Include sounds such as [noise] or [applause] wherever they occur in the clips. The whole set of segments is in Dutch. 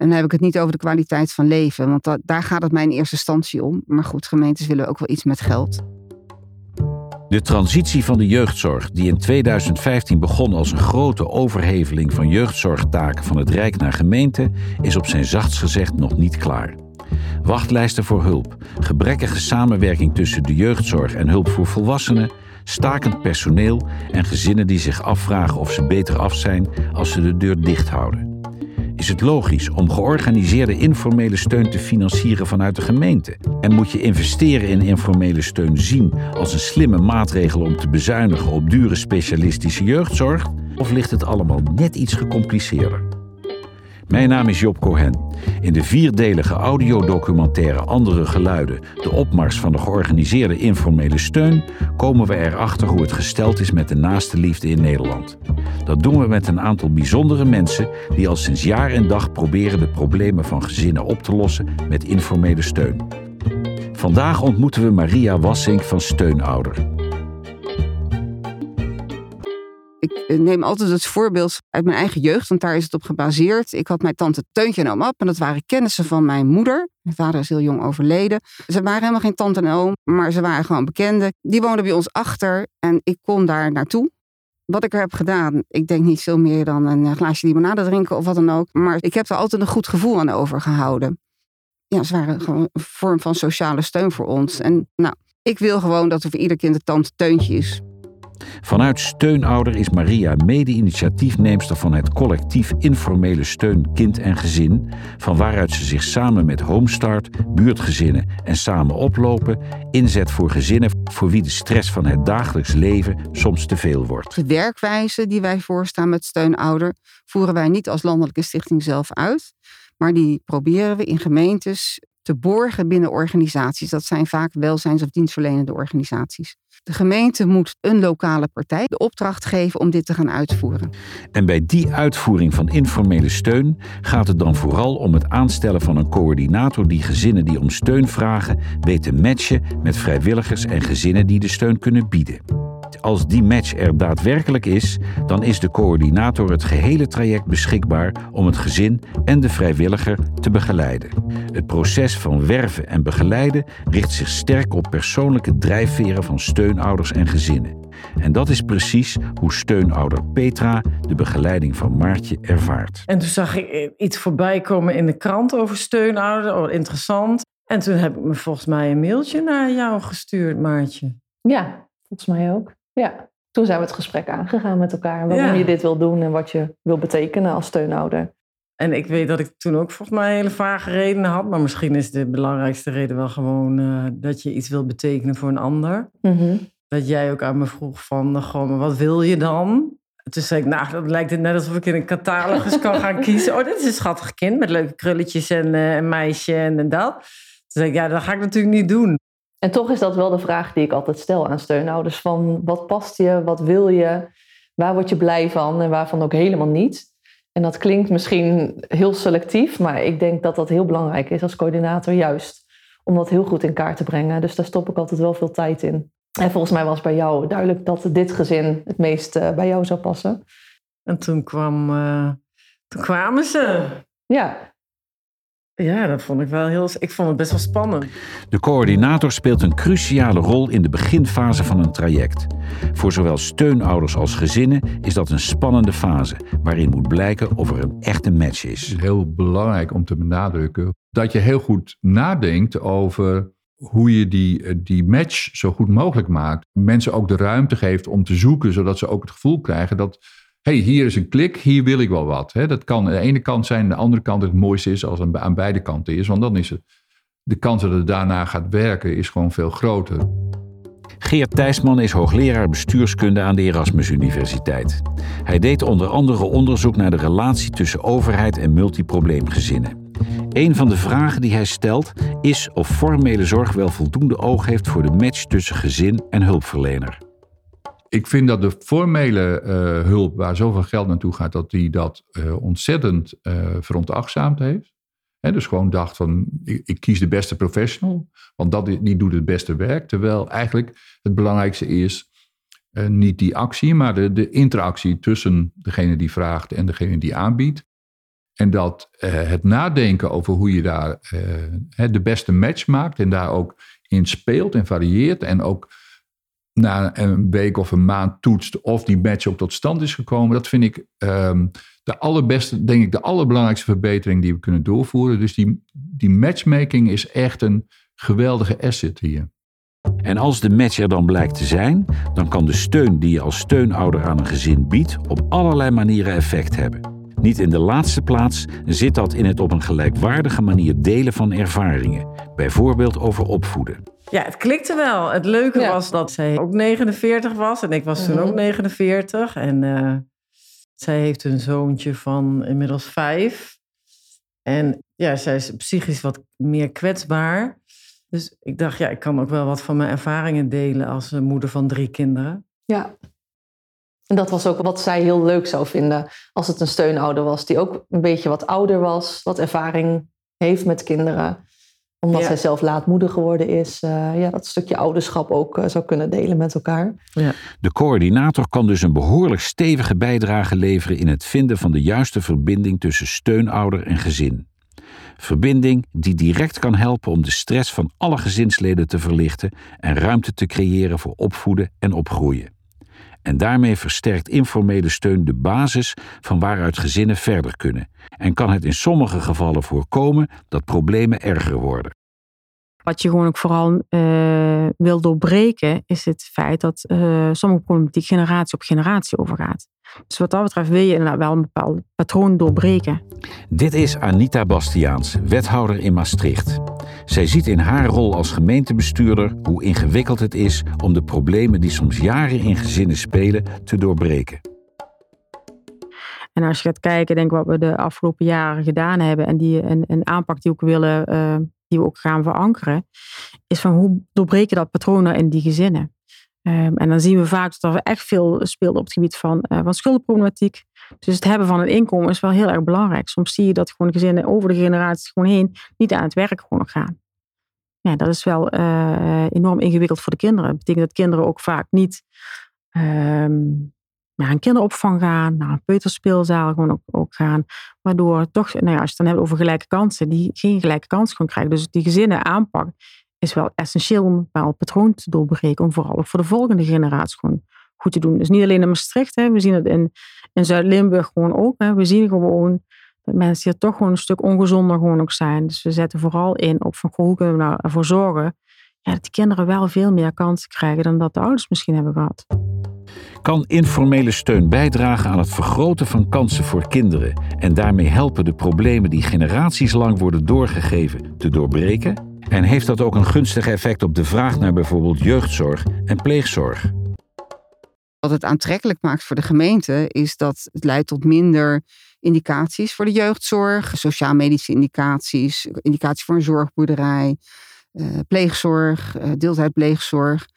En dan heb ik het niet over de kwaliteit van leven, want daar gaat het mij in eerste instantie om. Maar goed, gemeentes willen ook wel iets met geld. De transitie van de jeugdzorg, die in 2015 begon als een grote overheveling van jeugdzorgtaken van het Rijk naar gemeente, is op zijn zachtst gezegd nog niet klaar. Wachtlijsten voor hulp, gebrekkige samenwerking tussen de jeugdzorg en hulp voor volwassenen, stakend personeel en gezinnen die zich afvragen of ze beter af zijn als ze de deur dicht houden is het logisch om georganiseerde informele steun te financieren vanuit de gemeente? En moet je investeren in informele steun zien als een slimme maatregel om te bezuinigen op dure specialistische jeugdzorg? Of ligt het allemaal net iets gecompliceerder? Mijn naam is Job Cohen. In de vierdelige audiodocumentaire Andere Geluiden, de opmars van de georganiseerde informele steun, komen we erachter hoe het gesteld is met de naaste liefde in Nederland. Dat doen we met een aantal bijzondere mensen die al sinds jaar en dag proberen de problemen van gezinnen op te lossen met informele steun. Vandaag ontmoeten we Maria Wassink van Steunouder. Ik neem altijd het voorbeeld uit mijn eigen jeugd, want daar is het op gebaseerd. Ik had mijn tante Teuntje en oom Ab en dat waren kennissen van mijn moeder. Mijn vader is heel jong overleden. Ze waren helemaal geen tante en oom, maar ze waren gewoon bekenden. Die woonden bij ons achter en ik kon daar naartoe. Wat ik er heb gedaan, ik denk niet veel meer dan een glaasje limonade drinken of wat dan ook. Maar ik heb er altijd een goed gevoel aan overgehouden. Ja, ze waren gewoon een vorm van sociale steun voor ons. En nou, ik wil gewoon dat er voor ieder kind een tante Teuntje is. Vanuit Steunouder is Maria mede-initiatiefneemster van het collectief Informele Steun Kind en Gezin, van waaruit ze zich samen met Homestart, buurtgezinnen en samen oplopen inzet voor gezinnen voor wie de stress van het dagelijks leven soms te veel wordt. De werkwijze die wij voorstaan met Steunouder voeren wij niet als landelijke stichting zelf uit, maar die proberen we in gemeentes te borgen binnen organisaties. Dat zijn vaak welzijns- of dienstverlenende organisaties. De gemeente moet een lokale partij de opdracht geven om dit te gaan uitvoeren. En bij die uitvoering van informele steun gaat het dan vooral om het aanstellen van een coördinator die gezinnen die om steun vragen weet te matchen met vrijwilligers en gezinnen die de steun kunnen bieden. Als die match er daadwerkelijk is, dan is de coördinator het gehele traject beschikbaar om het gezin en de vrijwilliger te begeleiden. Het proces van werven en begeleiden richt zich sterk op persoonlijke drijfveren van steunouders en gezinnen. En dat is precies hoe steunouder Petra de begeleiding van Maartje ervaart. En toen zag ik iets voorbij komen in de krant over steunouder. Oh, interessant. En toen heb ik me volgens mij een mailtje naar jou gestuurd, Maartje. Ja, volgens mij ook. Ja, toen zijn we het gesprek aangegaan met elkaar. Waarom je dit wil doen en wat je wil betekenen als steunouder. En ik weet dat ik toen ook volgens mij hele vage redenen had. Maar misschien is de belangrijkste reden wel gewoon uh, dat je iets wil betekenen voor een ander. Mhm. Dat jij ook aan me vroeg van, uh, gewoon, wat wil je dan? Toen zei ik, nou, dat lijkt het net alsof ik in een catalogus kan gaan [laughs] kiezen. Oh, dit is een schattig kind met leuke krulletjes en uh, een meisje en, en dat. Toen zei ik, ja, dat ga ik natuurlijk niet doen. En toch is dat wel de vraag die ik altijd stel aan steunouders. Van wat past je, wat wil je, waar word je blij van en waarvan ook helemaal niet. En dat klinkt misschien heel selectief, maar ik denk dat dat heel belangrijk is als coördinator juist. Om dat heel goed in kaart te brengen. Dus daar stop ik altijd wel veel tijd in. En volgens mij was bij jou duidelijk dat dit gezin het meest uh, bij jou zou passen. En toen, kwam, uh, toen kwamen ze. Ja, ja, dat vond ik wel heel. Ik vond het best wel spannend. De coördinator speelt een cruciale rol in de beginfase van een traject. Voor zowel steunouders als gezinnen is dat een spannende fase, waarin moet blijken of er een echte match is. Het is heel belangrijk om te benadrukken dat je heel goed nadenkt over hoe je die, die match zo goed mogelijk maakt. Mensen ook de ruimte geeft om te zoeken, zodat ze ook het gevoel krijgen dat hey, hier is een klik, hier wil ik wel wat. Dat kan aan de ene kant zijn, aan de andere kant het mooiste is als het aan beide kanten is. Want dan is het, de kans dat het daarna gaat werken is gewoon veel groter. Geert Thijsman is hoogleraar bestuurskunde aan de Erasmus Universiteit. Hij deed onder andere onderzoek naar de relatie tussen overheid en multiprobleemgezinnen. Een van de vragen die hij stelt is of formele zorg wel voldoende oog heeft voor de match tussen gezin en hulpverlener ik vind dat de formele uh, hulp, waar zoveel geld naartoe gaat, dat die dat uh, ontzettend uh, veronachtzaamd heeft. He, dus gewoon dacht van, ik, ik, kies de beste professional, want dat, die doet het beste werk. Terwijl eigenlijk het belangrijkste is niet die actie, maar de, de interactie tussen degene die vraagt en degene die aanbiedt. En dat eh, het nadenken over hoe je daar eh, de beste match maakt en daar ook in speelt en varieert. En ook na een week of een maand toetst of die match ook tot stand is gekomen. Dat vind ik ehm, de allerbeste, denk ik, de allerbelangrijkste verbetering die we kunnen doorvoeren. Dus die, die matchmaking is echt een geweldige asset hier. En als de match er dan blijkt te zijn, dan kan de steun die je als steunouder aan een gezin biedt op allerlei manieren effect hebben. Niet in de laatste plaats zit dat in het op een gelijkwaardige manier delen van ervaringen, bijvoorbeeld over opvoeden. Ja, het klikte wel. Het leuke was dat zij ook 49 was en ik was toen ook 49. En uh, zij heeft een zoontje van inmiddels vijf. En ja, zij is psychisch wat meer kwetsbaar. Dus ik dacht, ja, ik kan ook wel wat van mijn ervaringen delen als moeder van drie kinderen. Ja. En dat was ook wat zij heel leuk zou vinden als het een steunouder was, die ook een beetje wat ouder was, wat ervaring heeft met kinderen. Omdat zij zelf laatmoeder geworden is, uh, ja, dat stukje ouderschap ook uh, zou kunnen delen met elkaar. Ja. De coördinator kan dus een behoorlijk stevige bijdrage leveren in het vinden van de juiste verbinding tussen steunouder en gezin. Verbinding die direct kan helpen om de stress van alle gezinsleden te verlichten en ruimte te creëren voor opvoeden en opgroeien. En daarmee versterkt informele steun de basis van waaruit gezinnen verder kunnen en kan het in sommige gevallen voorkomen dat problemen erger worden. Wat je gewoon ook vooral uh, wil doorbreken, is het feit dat uh, sommige problematiek generatie op generatie overgaat. Dus wat dat betreft wil je inderdaad wel een bepaald patroon doorbreken. Dit is Anita Bastiaans, wethouder in Maastricht. Zij ziet in haar rol als gemeentebestuurder hoe ingewikkeld het is om de problemen die soms jaren in gezinnen spelen te doorbreken. En als je gaat kijken, denk ik wat we de afgelopen jaren gedaan hebben en die een, een aanpak die we ook willen, uh, die we ook gaan verankeren, is van hoe doorbreken dat patronen in die gezinnen. Um, en dan zien we vaak dat er echt veel speelt op het gebied van, uh, van schuldenproblematiek. Dus het hebben van een inkomen is wel heel erg belangrijk. Soms zie je dat gewoon gezinnen over de generaties gewoon heen niet aan het werk gewoon gaan. Ja, dat is wel uh, enorm ingewikkeld voor de kinderen. Dat betekent dat kinderen ook vaak niet um, naar een kinderopvang gaan, naar een peuterspeelzaal gewoon ook, gaan. Waardoor toch, nou ja, als je het dan hebt over gelijke kansen, die geen gelijke kans gaan krijgen. Dus die gezinnen aanpak is wel essentieel om een bepaald patroon te doorbreken. Om vooral ook voor de volgende generatie gewoon goed te doen. Dus niet alleen in Maastricht, hè, we zien het in, in Zuid-Limburg gewoon ook. Hè. We zien gewoon dat mensen hier toch gewoon een stuk ongezonder gewoon ook zijn. Dus we zetten vooral in op van hoe kunnen we nou ervoor zorgen ja, dat die kinderen wel veel meer kansen krijgen dan dat de ouders misschien hebben gehad. Kan informele steun bijdragen aan het vergroten van kansen voor kinderen en daarmee helpen de problemen die generaties lang worden doorgegeven te doorbreken? En heeft dat ook een gunstig effect op de vraag naar bijvoorbeeld jeugdzorg en pleegzorg? Wat het aantrekkelijk maakt voor de gemeente is dat het leidt tot minder indicaties voor de jeugdzorg, sociaal-medische indicaties, indicaties voor een zorgboerderij, eh, pleegzorg, uh, deeltijdpleegzorg.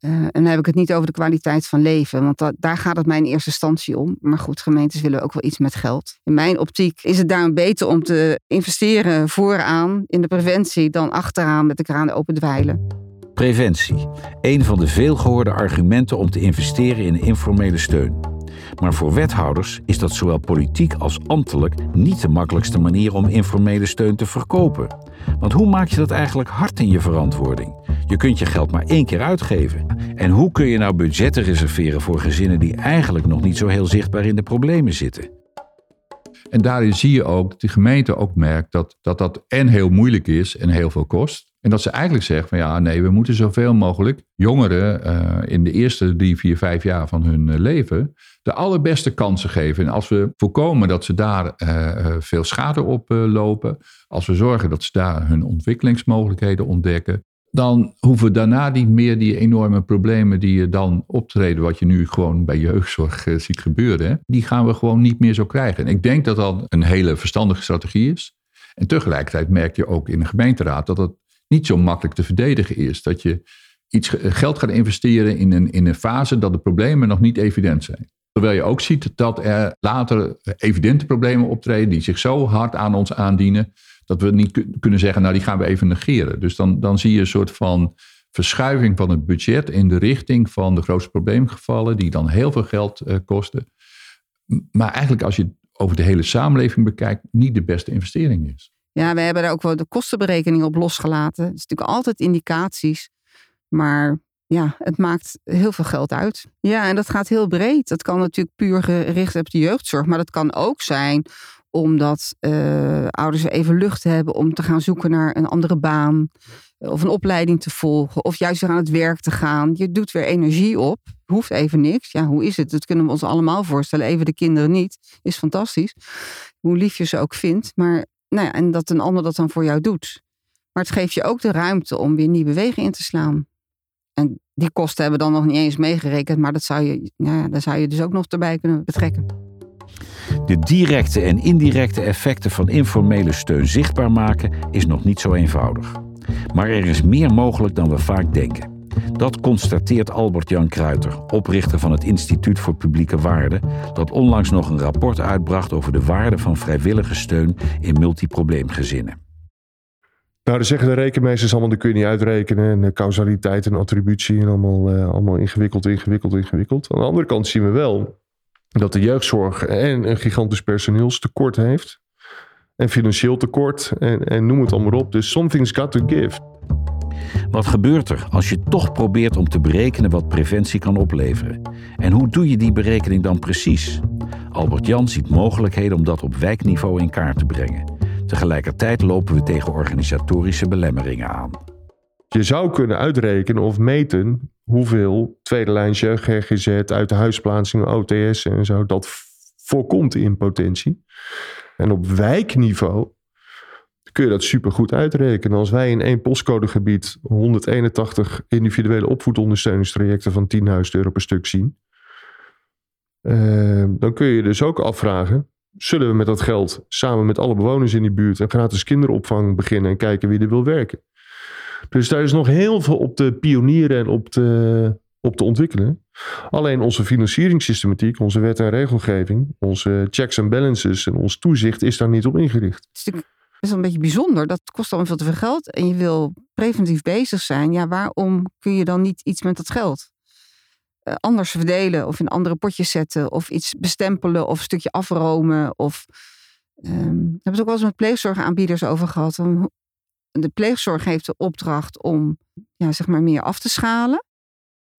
Uh, en dan heb ik het niet over de kwaliteit van leven, want daar gaat het mij in eerste instantie om. Maar goed, gemeentes willen ook wel iets met geld. In mijn optiek is het daarom beter om te investeren vooraan in de preventie dan achteraan met de kraan open dweilen. Preventie. Een van de veelgehoorde argumenten om te investeren in informele steun. Maar voor wethouders is dat zowel politiek als ambtelijk niet de makkelijkste manier om informele steun te verkopen. Want hoe maak je dat eigenlijk hard in je verantwoording? Je kunt je geld maar één keer uitgeven. En hoe kun je nou budgetten reserveren voor gezinnen die eigenlijk nog niet zo heel zichtbaar in de problemen zitten? En daarin zie je ook dat de gemeente ook merkt dat, dat dat en heel moeilijk is en heel veel kost. En dat ze eigenlijk zeggen van ja, nee, we moeten zoveel mogelijk jongeren uh, in de eerste drie, vier, vijf jaar van hun uh, leven de allerbeste kansen geven. En als we voorkomen dat ze daar uh, veel schade op lopen, als we zorgen dat ze daar hun ontwikkelingsmogelijkheden ontdekken, dan hoeven we daarna niet meer die enorme problemen die je dan optreden, wat je nu gewoon bij jeugdzorg ziet gebeuren, die gaan we gewoon niet meer zo krijgen. En ik denk dat dat een hele verstandige strategie is. En tegelijkertijd merk je ook in de gemeenteraad dat het niet zo makkelijk te verdedigen is. Dat je iets geld gaat investeren in een, in een fase dat de problemen nog niet evident zijn. Terwijl je ook ziet dat er later evidente problemen optreden die zich zo hard aan ons aandienen, dat we niet kunnen zeggen, nou die gaan we even negeren. Dus dan, dan zie je een soort van verschuiving van het budget in de richting van de grootste probleemgevallen, die dan heel veel geld uh, kosten. Maar eigenlijk als je over de hele samenleving bekijkt, niet de beste investering is. Ja, we hebben daar ook wel de kostenberekening op losgelaten. Het is natuurlijk altijd indicaties. Maar ja, het maakt heel veel geld uit. Ja, en dat gaat heel breed. Dat kan natuurlijk puur gericht op de jeugdzorg. Maar dat kan ook zijn omdat uh, ouders even lucht hebben om te gaan zoeken naar een andere baan. Of een opleiding te volgen. Of juist weer aan het werk te gaan. Je doet weer energie op. Hoeft even niks. Ja, hoe is het? Dat kunnen we ons allemaal voorstellen. Even de kinderen niet. Is fantastisch. Hoe lief je ze ook vindt. Maar nou en dat een ander dat dan voor jou doet. Maar het geeft je ook de ruimte om weer nieuwe wegen in te slaan. En die kosten hebben we dan nog niet eens meegerekend, maar dat zou je, nou ja, daar zou je dus ook nog erbij kunnen betrekken. De directe en indirecte effecten van informele steun zichtbaar maken is nog niet zo eenvoudig. Maar er is meer mogelijk dan we vaak denken. Dat constateert Albert-Jan Kruiter, oprichter van het Instituut voor Publieke Waarden, dat onlangs nog een rapport uitbracht over de waarde van vrijwillige steun in multiprobleemgezinnen. Nou, dan zeggen de rekenmeesters allemaal, dat kun je niet uitrekenen. En causaliteit en attributie en allemaal, uh, allemaal ingewikkeld, ingewikkeld, ingewikkeld. Aan de andere kant zien we wel dat de jeugdzorg en een gigantisch personeelstekort heeft. En financieel tekort en, en noem het allemaal op. Dus something's got to give. Wat gebeurt er als je toch probeert om te berekenen wat preventie kan opleveren? En hoe doe je die berekening dan precies? Albert Jan ziet mogelijkheden om dat op wijkniveau in kaart te brengen. Tegelijkertijd lopen we tegen organisatorische belemmeringen aan. Je zou kunnen uitrekenen of meten hoeveel tweede lijn GGZ uit de huisplaatsingen, OTS en zo, dat voorkomt in potentie. En op wijkniveau kun je dat supergoed uitrekenen. Als wij in één postcodegebied 181 individuele opvoedondersteuningstrajecten van 10.000 euro per stuk zien, uh, dan kun je dus ook afvragen zullen we met dat geld samen met alle bewoners in die buurt een gratis kinderopvang beginnen en kijken wie er wil werken. Dus daar is nog heel veel op te pionieren en op te, op ontwikkelen. Alleen onze financieringssystematiek, onze wet en regelgeving, onze checks en balances en ons toezicht is daar niet op ingericht. Wel een beetje bijzonder. Dat kost allemaal veel te veel geld en je wil preventief bezig zijn. Ja, waarom kun je dan niet iets met dat geld? Eh, anders verdelen of in andere potjes zetten of iets bestempelen of een stukje afromen. Of, um, hebben het ook wel eens met pleegzorgaanbieders over gehad. De pleegzorg heeft de opdracht om ja, zeg maar meer af te schalen.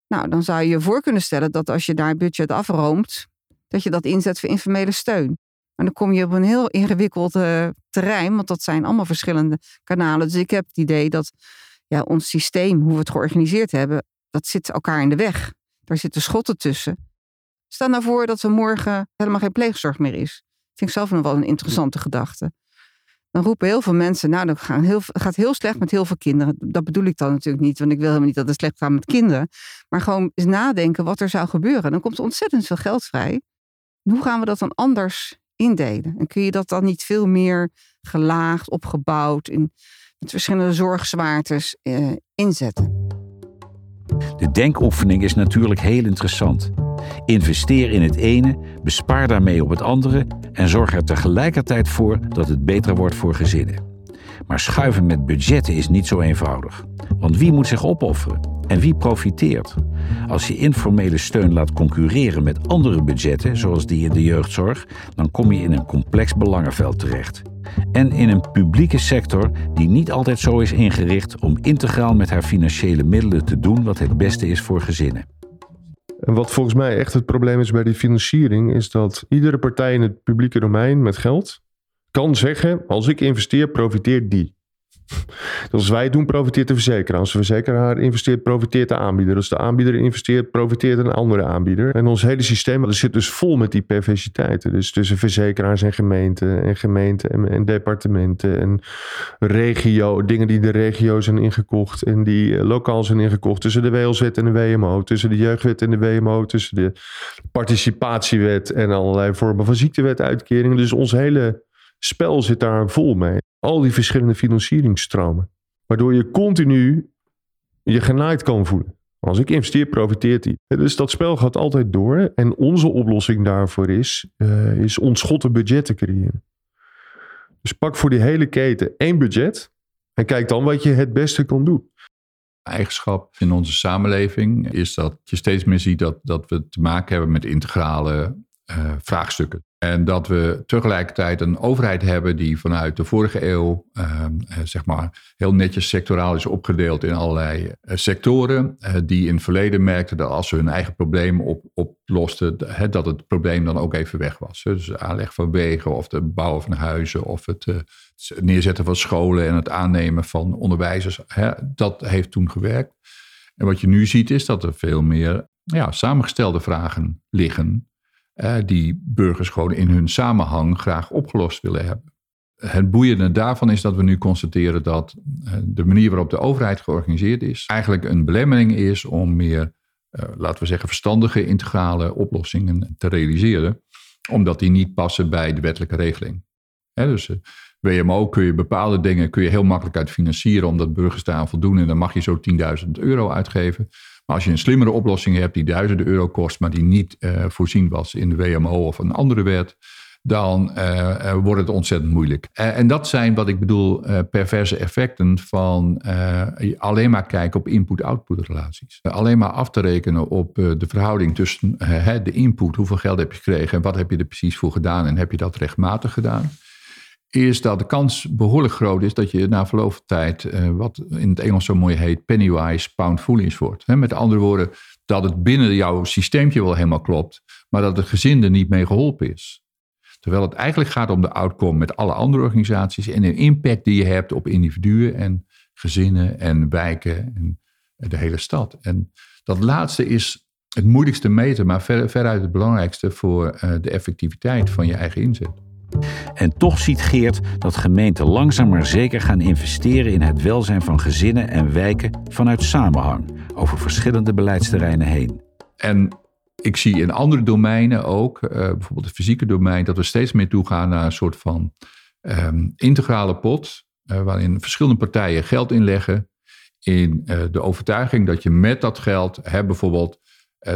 Nou, dan zou je je voor kunnen stellen dat als je daar budget afroomt, dat je dat inzet voor informele steun. Dan kom je op een heel ingewikkeld uh, terrein, want dat zijn allemaal verschillende kanalen. Dus ik heb het idee dat ja, ons systeem, hoe we het georganiseerd hebben, dat zit elkaar in de weg. Daar zitten schotten tussen. Stel nou voor dat er morgen helemaal geen pleegzorg meer is. Dat vind ik zelf nog wel een interessante gedachte. Dan roepen heel veel mensen, nou, dat heel, gaat heel slecht met heel veel kinderen. Dat bedoel ik dan natuurlijk niet, want ik wil helemaal niet dat het slecht gaat met kinderen. Maar gewoon eens nadenken wat er zou gebeuren. Dan komt er ontzettend veel geld vrij. hoe gaan we dat dan anders indelen? En kun je dat dan niet veel meer gelaagd, opgebouwd, in, met verschillende zorgzwaartes eh, inzetten? De denkoefening is natuurlijk heel interessant. Investeer in het ene, bespaar daarmee op het andere en zorg er tegelijkertijd voor dat het beter wordt voor gezinnen. Maar schuiven met budgetten is niet zo eenvoudig. Want wie moet zich opofferen en wie profiteert? Als je informele steun laat concurreren met andere budgetten, zoals die in de jeugdzorg, dan kom je in een complex belangenveld terecht. En in een publieke sector die niet altijd zo is ingericht om integraal met haar financiële middelen te doen wat het beste is voor gezinnen. En wat volgens mij echt het probleem is bij die financiering, is dat iedere partij in het publieke domein met geld kan zeggen: als ik investeer, profiteert die. Dus [laughs] als wij het doen, profiteert de verzekeraar. Als de verzekeraar investeert, profiteert de aanbieder. Als de aanbieder investeert, profiteert een andere aanbieder. En ons hele systeem zit dus vol met die perversiteiten. Dus tussen verzekeraars en gemeenten en gemeenten en, en departementen en regio, dingen die de regio zijn ingekocht en die eh, lokaal zijn ingekocht. Tussen de WLZ en de WMO, tussen de jeugdwet en de WMO, tussen de participatiewet en allerlei vormen van ziektewetuitkeringen. Dus ons hele spel zit daar vol mee. Al die verschillende financieringsstromen. Waardoor je continu je genaaid kan voelen. Als ik investeer, profiteert hij. Dus dat spel gaat altijd door. En onze oplossing daarvoor is, uh, is ontschotten budgetten creëren. Dus pak voor die hele keten één budget. En kijk dan wat je het beste kan doen. Eigenschap in onze samenleving is dat je steeds meer ziet dat, dat we te maken hebben met integrale eh, vraagstukken. En dat we tegelijkertijd een overheid hebben die vanuit de vorige eeuw, ehm, eh, zeg maar, heel netjes sectoraal is opgedeeld in allerlei eh, sectoren. Die in het verleden merkten dat als ze hun eigen probleem op, oplosten, dat het probleem dan ook even weg was. Dus de aanleg van wegen of het bouwen van huizen of het neerzetten van scholen en het aannemen van onderwijzers. Hè, dat heeft toen gewerkt. En wat je nu ziet is dat er veel meer ja, samengestelde vragen liggen eh, die burgers gewoon in hun samenhang graag opgelost willen hebben. Het boeiende daarvan is dat we nu constateren dat eh, de manier waarop de overheid georganiseerd is, eigenlijk een belemmering is om meer, eh, laten we zeggen, verstandige integrale oplossingen te realiseren, omdat die niet passen bij de wettelijke regeling. Dus WMO kun je bepaalde dingen kun je heel makkelijk uit financieren, omdat burgers daar aan voldoen en dan mag je zo 10.000 euro uitgeven. Maar als je een slimmere oplossing hebt die duizenden euro kost, maar die niet uh, voorzien was in de WMO of een andere wet, dan uh, wordt het ontzettend moeilijk. En dat zijn wat ik bedoel perverse effecten van alleen maar kijken op input-output relaties. alleen maar af te rekenen op de verhouding tussen de input, hoeveel geld heb je gekregen en wat heb je er precies voor gedaan en heb je dat rechtmatig gedaan is dat de kans behoorlijk groot is dat je na verloop van tijd, uh, wat in het Engels zo mooi heet, pennywise, pound foolish wordt. Met andere woorden, dat het binnen jouw systeempje wel helemaal klopt, maar dat het gezin er niet mee geholpen is. Terwijl het eigenlijk gaat om de outcome met alle andere organisaties en de impact die je hebt op individuen en gezinnen en wijken en de hele stad. En dat laatste is het moeilijkste meten, maar ver, veruit het belangrijkste voor uh, de effectiviteit van je eigen inzet. En toch ziet Geert dat gemeenten langzaam maar zeker gaan investeren in het welzijn van gezinnen en wijken vanuit samenhang over verschillende beleidsterreinen heen. En ik zie in andere domeinen ook, uh, bijvoorbeeld het fysieke domein, dat we steeds meer toegaan naar een soort van um, integrale pot, uh, waarin verschillende partijen geld inleggen in uh, de overtuiging dat je met dat geld hè, bijvoorbeeld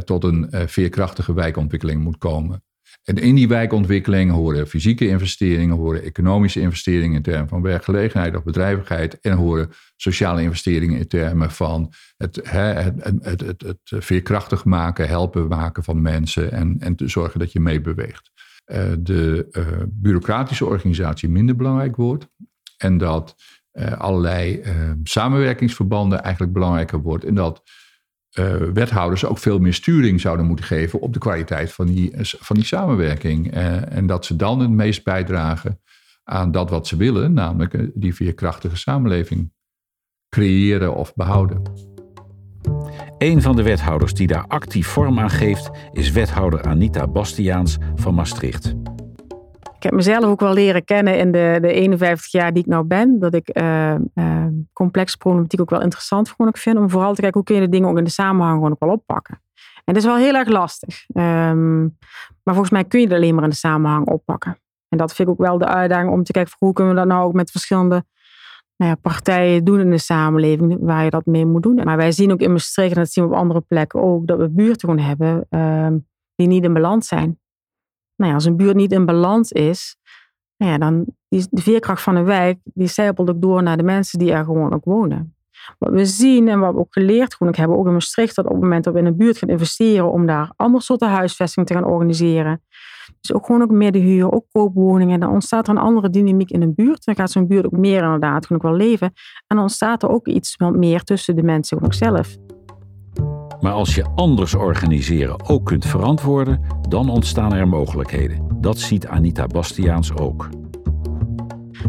tot een veerkrachtige wijkontwikkeling moet komen. En in die wijkontwikkeling horen fysieke investeringen, horen economische investeringen in termen van werkgelegenheid of bedrijvigheid en horen sociale investeringen in termen van het, het, het, het, veerkrachtig maken, helpen maken van mensen en, en te zorgen dat je meebeweegt. Uh, de uh, bureaucratische organisatie minder belangrijk wordt en dat uh, allerlei samenwerkingsverbanden eigenlijk belangrijker wordt en dat uh, wethouders ook veel meer sturing zouden moeten geven op de kwaliteit van die, van die samenwerking. Uh, en dat ze dan het meest bijdragen aan dat wat ze willen, namelijk eh, die veerkrachtige samenleving creëren of behouden. Een van de wethouders die daar actief vorm aan geeft, is wethouder Anita Bastiaans van Maastricht heb mezelf ook wel leren kennen in de, de 51 jaar die ik nou ben. Dat ik uh, complexe problematiek ook wel interessant gewoon vind. Om vooral te kijken hoe kun je de dingen ook in de samenhang gewoon ook wel oppakken. En dat is wel heel erg lastig. Um, maar volgens mij kun je het alleen maar in de samenhang oppakken. En dat vind ik ook wel de uitdaging om te kijken hoe kunnen we dat nou ook met verschillende nou ja, partijen doen in de samenleving waar je dat mee moet doen. Maar wij zien ook in Maastricht, en dat zien we op andere plekken ook, dat we buurten gewoon hebben um, die niet in balans zijn nou ja, als een buurt niet in balans is, nou ja, dan is de veerkracht van een wijk, die zijpelt ook door naar de mensen die er gewoon ook wonen. Wat we zien en wat we ook geleerd ik hebben, ook in Maastricht, dat op het moment dat we in een buurt gaan investeren om daar andere soorten huisvesting te gaan organiseren, dus ook gewoon ook meer de huur, ook koopwoningen, dan ontstaat er een andere dynamiek in een buurt. Dan gaat zo'n buurt ook meer inderdaad gewoon ook wel leven. En dan ontstaat er ook iets meer tussen de mensen ook zelf. Maar als je anders organiseren ook kunt verantwoorden, dan ontstaan er mogelijkheden. Dat ziet Anita Bastiaans ook.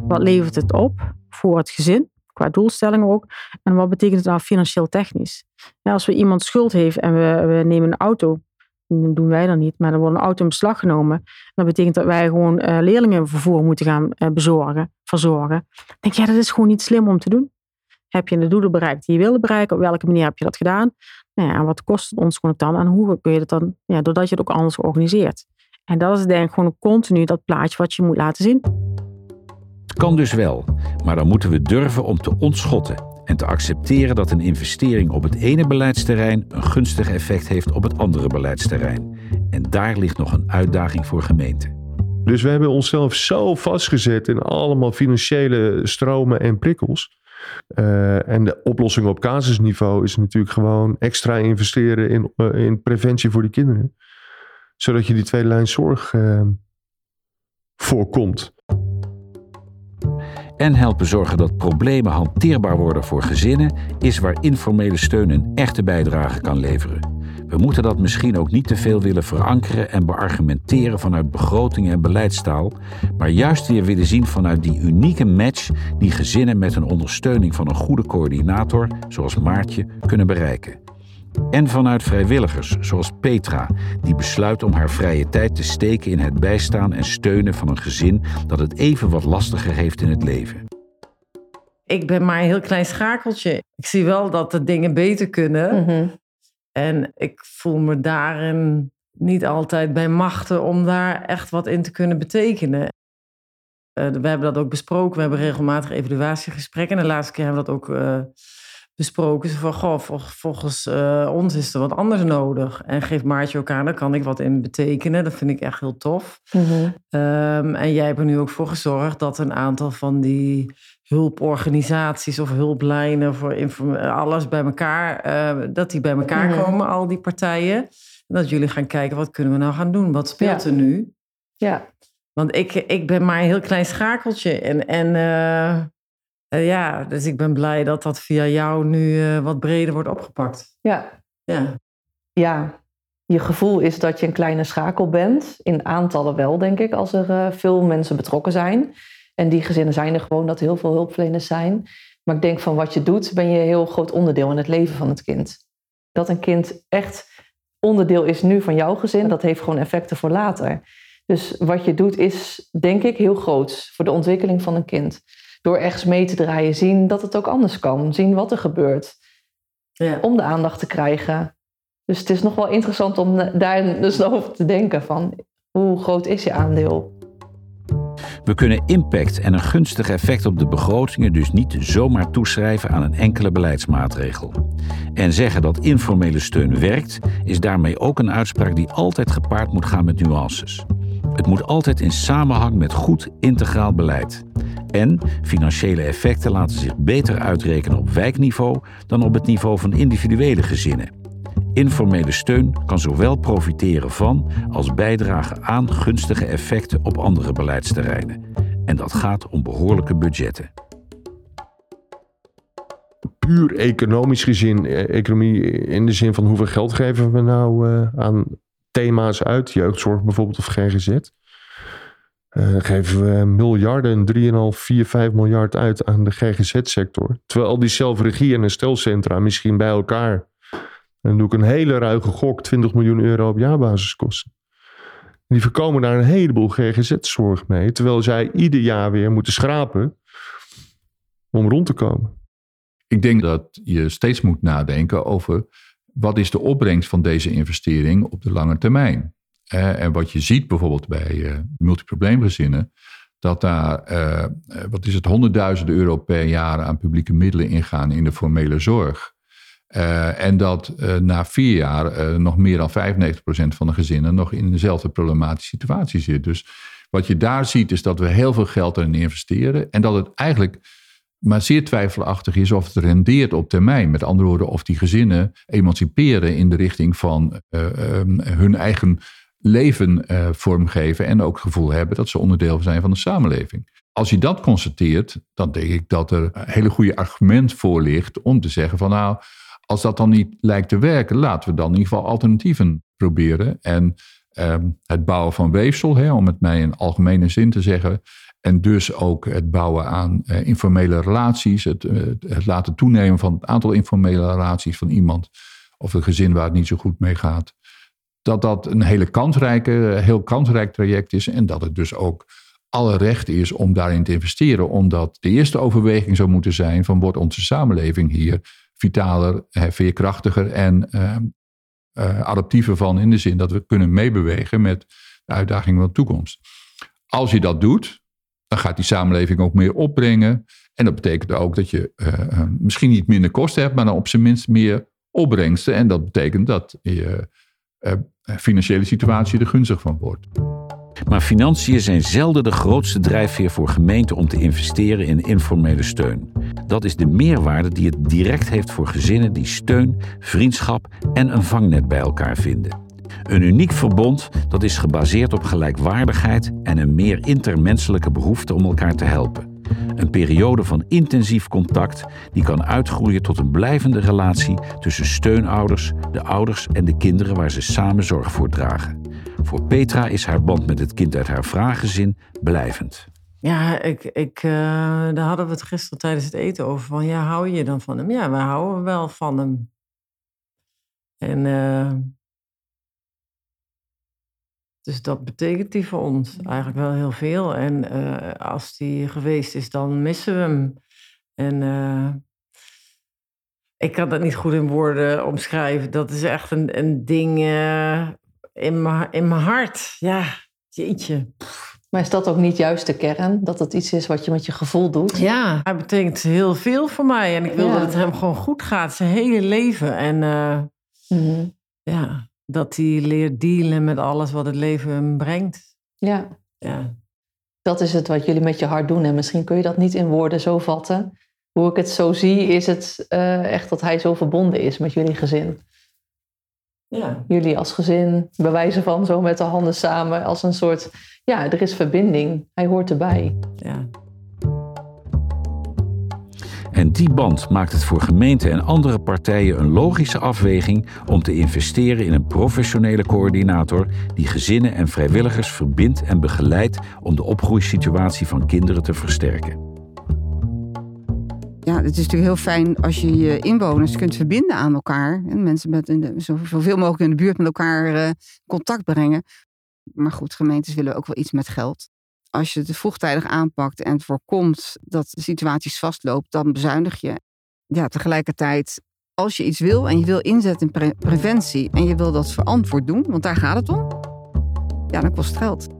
Wat levert het op voor het gezin, qua doelstellingen ook? En wat betekent het nou financieel technisch? Ja, als we iemand schuld heeft en we, nemen een auto, doen wij dan niet, maar dan wordt een auto in beslag genomen. Dat betekent dat wij gewoon uh, leerlingenvervoer moeten gaan uh, bezorgen, verzorgen. Denk ja, dat is gewoon niet slim om te doen. Heb je de doelen bereikt die je wilde bereiken? Op welke manier heb je dat gedaan? Nou ja, en wat kost het ons gewoon dan? En hoe kun je dat dan? Ja, doordat je het ook anders organiseert. En dat is denk ik gewoon continu dat plaatje wat je moet laten zien. Het kan dus wel, maar dan moeten we durven om te ontschotten en te accepteren dat een investering op het ene beleidsterrein een gunstig effect heeft op het andere beleidsterrein. En daar ligt nog een uitdaging voor gemeenten. Dus we hebben onszelf zo vastgezet in allemaal financiële stromen en prikkels. Uh, en de oplossing op casusniveau is natuurlijk gewoon extra investeren in, uh, in preventie voor die kinderen. zodat je die tweede lijn zorg uh, voorkomt. En helpen zorgen dat problemen hanteerbaar worden voor gezinnen is waar informele steun een echte bijdrage kan leveren. We moeten dat misschien ook niet te veel willen verankeren en beargumenteren vanuit begrotingen en beleidstaal, maar juist weer willen zien vanuit die unieke match die gezinnen met een ondersteuning van een goede coördinator, zoals Maartje, kunnen bereiken. En vanuit vrijwilligers, zoals Petra, die besluit om haar vrije tijd te steken in het bijstaan en steunen van een gezin dat het even wat lastiger heeft in het leven. Ik ben maar een heel klein schakeltje. Ik zie wel dat de dingen beter kunnen. Mhm. En ik voel me daarin niet altijd bij machten om daar echt wat in te kunnen betekenen. Uh, we hebben dat ook besproken. We hebben regelmatig evaluatiegesprekken. En de laatste keer hebben we dat ook uh, besproken. Van, goh, volgens uh, ons is er wat anders nodig. En geeft Maartje ook aan, daar kan ik wat in betekenen. Dat vind ik echt heel tof. Mhm. Um, en jij hebt er nu ook voor gezorgd dat een aantal van die hulporganisaties of hulplijnen voor alles bij elkaar, uh, dat die bij elkaar Mhm. komen, al die partijen. En dat jullie gaan kijken, wat kunnen we nou gaan doen? Wat speelt Ja. er nu? Ja, Want ik, ik ben maar een heel klein schakeltje. En, en eh, eh, ja, dus ik ben blij dat dat via jou nu eh, wat breder wordt opgepakt. ja, Ja. ja. Je gevoel is dat je een kleine schakel bent. In aantallen wel, denk ik, als er eh, veel mensen betrokken zijn. En die gezinnen zijn er gewoon dat heel veel hulpverleners zijn. Maar ik denk van wat je doet, ben je een heel groot onderdeel in het leven van het kind. Dat een kind echt onderdeel is nu van jouw gezin, dat heeft gewoon effecten voor later. Dus wat je doet is, denk ik, heel groot voor de ontwikkeling van een kind. Door ergens mee te draaien, zien dat het ook anders kan. Zien wat er gebeurt. Ja. Om de aandacht te krijgen. Dus het is nog wel interessant om daar dus over te denken van... hoe groot is je aandeel? We kunnen impact en een gunstig effect op de begrotingen dus niet zomaar toeschrijven aan een enkele beleidsmaatregel. En zeggen dat informele steun werkt, is daarmee ook een uitspraak die altijd gepaard moet gaan met nuances. Het moet altijd in samenhang met goed integraal beleid. En financiële effecten laten zich beter uitrekenen op wijkniveau dan op het niveau van individuele gezinnen. Informele steun kan zowel profiteren van als bijdragen aan gunstige effecten op andere beleidsterreinen. En dat gaat om behoorlijke budgetten. Puur economisch gezien, eh, economie in de zin van hoeveel geld geven we nou eh, aan thema's uit, jeugdzorg bijvoorbeeld of GGZ. Eh, dan geven we miljarden, 3,5, 4, 5 miljard uit aan de GGZ-sector. Terwijl al die zelfregie en herstelcentra misschien bij elkaar, en dan doe ik een hele ruige gok, 20 miljoen euro op jaarbasis kosten. En die voorkomen daar een heleboel GGZ-zorg mee, terwijl zij ieder jaar weer moeten schrapen om rond te komen. Ik denk dat je steeds moet nadenken over wat is de opbrengst van deze investering op de lange termijn. Eh, en wat je ziet bijvoorbeeld bij eh, multiprobleemgezinnen, dat daar, eh, eh, wat is het, honderdduizenden euro per jaar aan publieke middelen ingaan in de formele zorg. Eh, en dat eh, na vier jaar eh, nog meer dan 95% van de gezinnen nog in dezelfde problematische situatie zit. Dus wat je daar ziet is dat we heel veel geld erin investeren en dat het eigenlijk maar zeer twijfelachtig is of het rendeert op termijn. Met andere woorden, of die gezinnen emanciperen in de richting van eh, ehm, hun eigen leven vormgeven en ook het gevoel hebben dat ze onderdeel zijn van de samenleving. Als je dat constateert, dan denk ik dat er een hele goede argument voor ligt om te zeggen van nou, als dat dan niet lijkt te werken, laten we dan in ieder geval alternatieven proberen. En ehm, het bouwen van weefsel, hè, om het mij in algemene zin te zeggen, en dus ook het bouwen aan eh, informele relaties, het, eh, het laten toenemen van het aantal informele relaties van iemand of een gezin waar het niet zo goed mee gaat. Dat dat een hele kansrijke, heel kansrijk traject is en dat het dus ook alle recht is om daarin te investeren. Omdat de eerste overweging zou moeten zijn van wordt onze samenleving hier vitaler, eh, veerkrachtiger en eh, eh, adaptiever van in de zin dat we kunnen meebewegen met de uitdagingen van de toekomst. Als je dat doet, dan gaat die samenleving ook meer opbrengen. En dat betekent ook dat je eh, misschien niet minder kosten hebt, maar dan op zijn minst meer opbrengsten. En dat betekent dat je financiële situatie er gunstig van wordt. Maar financiën zijn zelden de grootste drijfveer voor gemeenten om te investeren in informele steun. Dat is de meerwaarde die het direct heeft voor gezinnen die steun, vriendschap en een vangnet bij elkaar vinden. Een uniek verbond dat is gebaseerd op gelijkwaardigheid en een meer intermenselijke behoefte om elkaar te helpen. Een periode van intensief contact die kan uitgroeien tot een blijvende relatie tussen steunouders, de ouders en de kinderen waar ze samen zorg voor dragen. Voor Petra is haar band met het kind uit haar vraaggezin blijvend. Ja, ik, ik, uh, daar hadden we het gisteren tijdens het eten over. Van, ja, hou je dan van hem? Ja, we houden wel van hem. En uh, dus dat betekent die voor ons eigenlijk wel heel veel. En uh, als die geweest is, dan missen we hem. En ik kan dat niet goed in woorden omschrijven. Dat is echt een, een ding in mijn hart. Ja, jeetje. Maar is dat ook niet juist de kern? Dat het iets is wat je met je gevoel doet? Ja, hij betekent heel veel voor mij. En ik wil dat het hem gewoon goed gaat, zijn hele leven. En uh, mm-hmm. ja, dat hij leert dealen met alles wat het leven hem brengt. Ja. ja. Dat is het wat jullie met je hart doen. En misschien kun je dat niet in woorden zo vatten. Hoe ik het zo zie, is het uh, echt dat hij zo verbonden is met jullie gezin. Ja. Jullie als gezin bewijzen van zo met de handen samen als een soort, ja, er is verbinding. Hij hoort erbij. Ja. En die band maakt het voor gemeenten en andere partijen een logische afweging om te investeren in een professionele coördinator die gezinnen en vrijwilligers verbindt en begeleidt om de opgroeisituatie van kinderen te versterken ja, het is natuurlijk heel fijn als je je inwoners kunt verbinden aan elkaar. En mensen met in de, zoveel mogelijk in de buurt met elkaar uh, contact brengen. Maar goed, gemeentes willen ook wel iets met geld. Als je het vroegtijdig aanpakt en voorkomt dat de situaties vastlopen, dan bezuinig je. Ja, tegelijkertijd, als je iets wil en je wil inzetten in preventie en je wil dat verantwoord doen, want daar gaat het om, ja, dan kost het geld.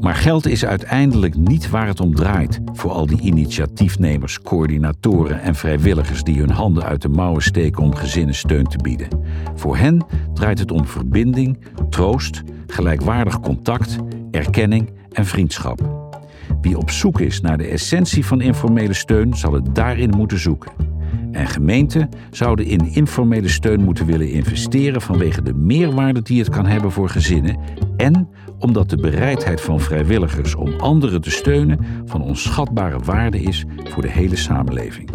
Maar geld is uiteindelijk niet waar het om draait voor al die initiatiefnemers, coördinatoren en vrijwilligers die hun handen uit de mouwen steken om gezinnen steun te bieden. Voor hen draait het om verbinding, troost, gelijkwaardig contact, erkenning en vriendschap. Wie op zoek is naar de essentie van informele steun, zal het daarin moeten zoeken. En gemeenten zouden in informele steun moeten willen investeren vanwege de meerwaarde die het kan hebben voor gezinnen en omdat de bereidheid van vrijwilligers om anderen te steunen van onschatbare waarde is voor de hele samenleving.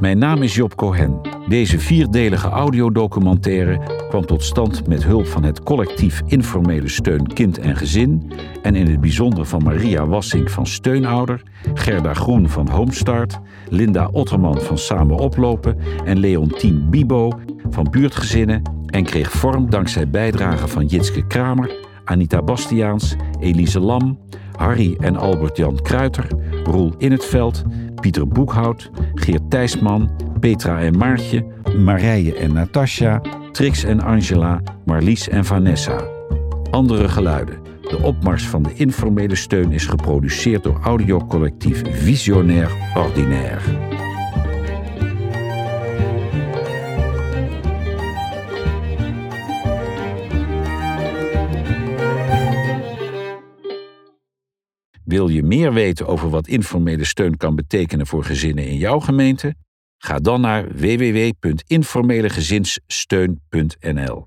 Mijn naam is Job Cohen. Deze vierdelige audiodocumentaire kwam tot stand met hulp van het collectief Informele Steun Kind en Gezin en in het bijzonder van Maria Wassink van Steunouder, Gerda Groen van Homestart, Linda Otterman van Samen Oplopen en Leontien Bibo van Buurtgezinnen en kreeg vorm dankzij bijdragen van Jitske Kramer, Anita Bastiaans, Elise Lam, Harry en Albert-Jan Kruiter, Roel In het Veld, Pieter Boekhout, Geert Thijsman, Petra en Maartje, Marije en Natasja, Trix en Angela, Marlies en Vanessa. Andere geluiden. De opmars van de informele steun is geproduceerd door audiocollectief Visionair Ordinaire. Wil je meer weten over wat informele steun kan betekenen voor gezinnen in jouw gemeente? Ga dan naar www.informelegezinssteun.nl.